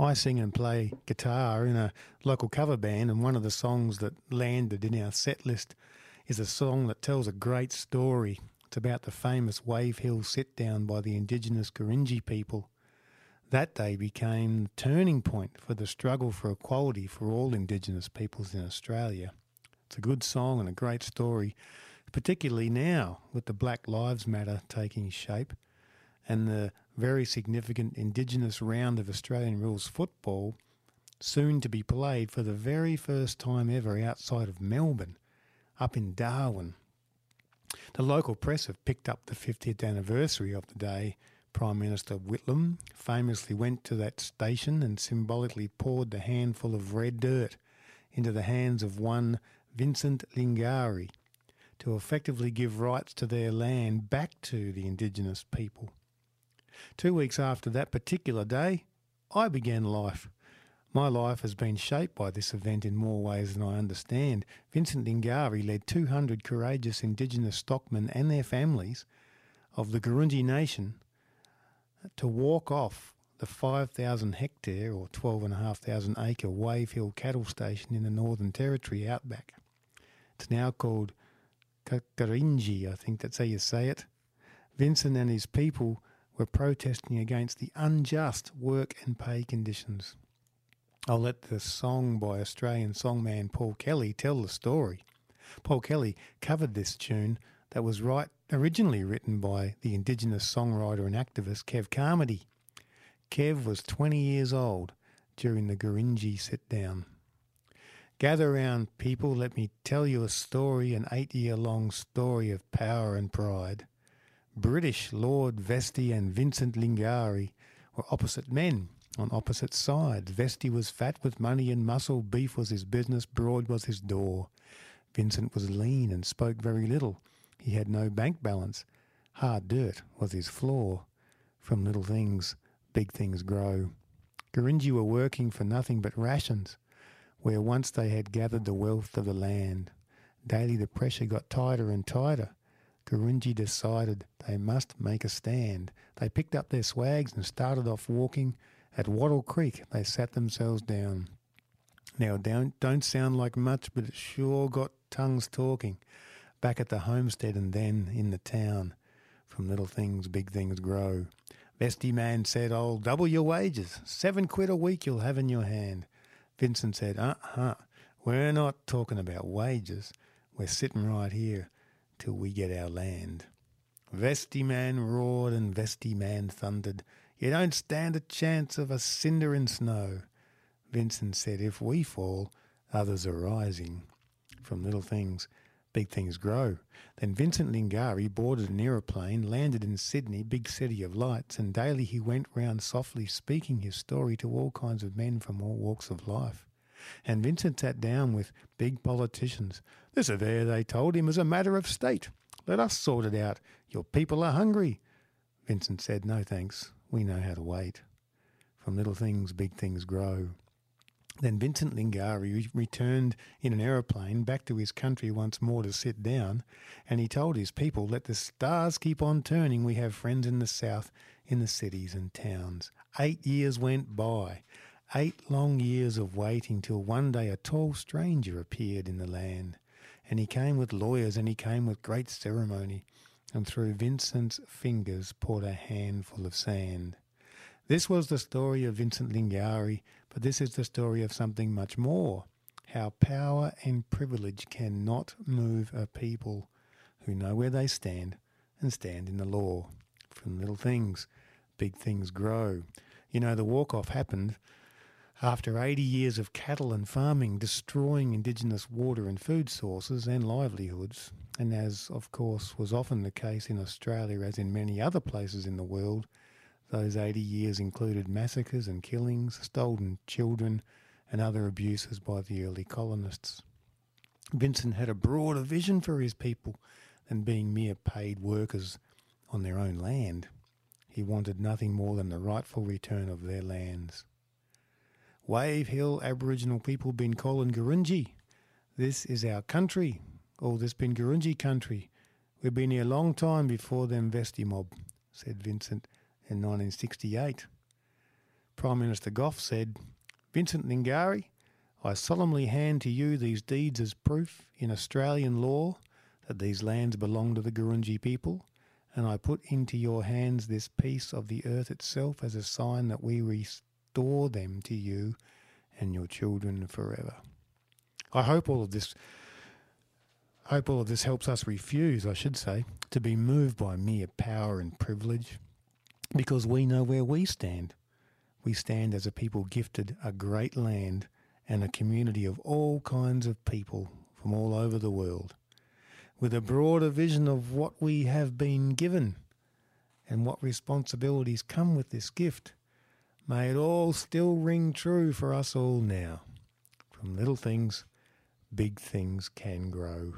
I sing and play guitar in a local cover band, and one of the songs that landed in our set list is a song that tells a great story. It's about the famous Wave Hill sit down by the indigenous Gurindji people. That day became the turning point for the struggle for equality for all indigenous peoples in Australia. It's a good song and a great story, particularly now with the Black Lives Matter taking shape and the very significant Indigenous round of Australian rules football soon to be played for the very first time ever outside of Melbourne, up in Darwin. The local press have picked up the 50th anniversary of the day. Prime Minister Whitlam famously went to that station and symbolically poured the handful of red dirt into the hands of one Vincent Lingiari to effectively give rights to their land back to the Indigenous people. Two weeks after that particular day, I began life. My life has been shaped by this event in more ways than I understand. Vincent Lingiari led 200 courageous Indigenous stockmen and their families of the Gurindji Nation to walk off the 5,000 hectare or 12,500 acre Wave Hill cattle station in the Northern Territory outback. It's now called Kalkaringi, I think that's how you say it. Vincent and his people were protesting against the unjust work and pay conditions. I'll let the song by Australian songman Paul Kelly tell the story. Paul Kelly covered this tune that was right originally written by the Indigenous songwriter and activist Kev Carmody. Kev was 20 years old during the Gurindji sit down. Gather round, people, let me tell you a story, an eight year long story of power and pride. British Lord Vestey and Vincent Lingiari were opposite men on opposite sides. Vestey was fat with money and muscle, beef was his business, broad was his door. Vincent was lean and spoke very little. He had no bank balance. Hard dirt was his floor. From little things, big things grow. Gurindji were working for nothing but rations, where once they had gathered the wealth of the land. Daily the pressure got tighter and tighter. Gurindji decided they must make a stand. They picked up their swags and started off walking. At Wattle Creek, they sat themselves down. Now, don't, don't sound like much, but it sure got tongues talking. Back at the homestead and then in the town. From little things, big things grow. Vestey man said, I'll double your wages. Seven quid a week you'll have in your hand. Vincent said, uh huh. We're not talking about wages. We're sitting right here till we get our land. Vestey man roared and Vestey man thundered. You don't stand a chance of a cinder in snow. Vincent said, If we fall, others are rising. From little things, big things grow. Then Vincent Lingiari boarded an aeroplane, landed in Sydney, big city of lights, and daily he went round softly speaking his story to all kinds of men from all walks of life. And Vincent sat down with big politicians. This affair, they told him, is a matter of state. Let us sort it out. Your people are hungry. Vincent said, No thanks. We know how to wait. From little things, big things grow. Then Vincent Lingiari returned in an aeroplane back to his country once more to sit down, and he told his people, Let the stars keep on turning. We have friends in the south, in the cities and towns. Eight years went by. Eight long years of waiting till one day a tall stranger appeared in the land. And he came with lawyers and he came with great ceremony, and through Vincent's fingers poured a handful of sand. This was the story of Vincent Lingiari, but this is the story of something much more how power and privilege cannot move a people who know where they stand and stand in the law. From little things, big things grow. You know, the walk off happened after 80 years of cattle and farming destroying indigenous water and food sources and livelihoods, and as of course was often the case in Australia as in many other places in the world, those 80 years included massacres and killings, stolen children, and other abuses by the early colonists. Vincent had a broader vision for his people than being mere paid workers on their own land. He wanted nothing more than the rightful return of their lands. Wave Hill Aboriginal people been calling Gurindji. This is our country. All this been Gurindji country. We've been here a long time before them Vestey mob, said Vincent in 1968. Prime Minister Gough said, Vincent Lingiari, I solemnly hand to you these deeds as proof in Australian law that these lands belong to the Gurindji people, and I put into your hands this piece of the earth itself as a sign that we restore them to you and your children forever. I hope all of this I hope all of this helps us refuse, I should say, to be moved by mere power and privilege, because we know where we stand. We stand as a people gifted a great land and a community of all kinds of people from all over the world, with a broader vision of what we have been given and what responsibilities come with this gift. May it all still ring true for us all now. From little things, big things can grow.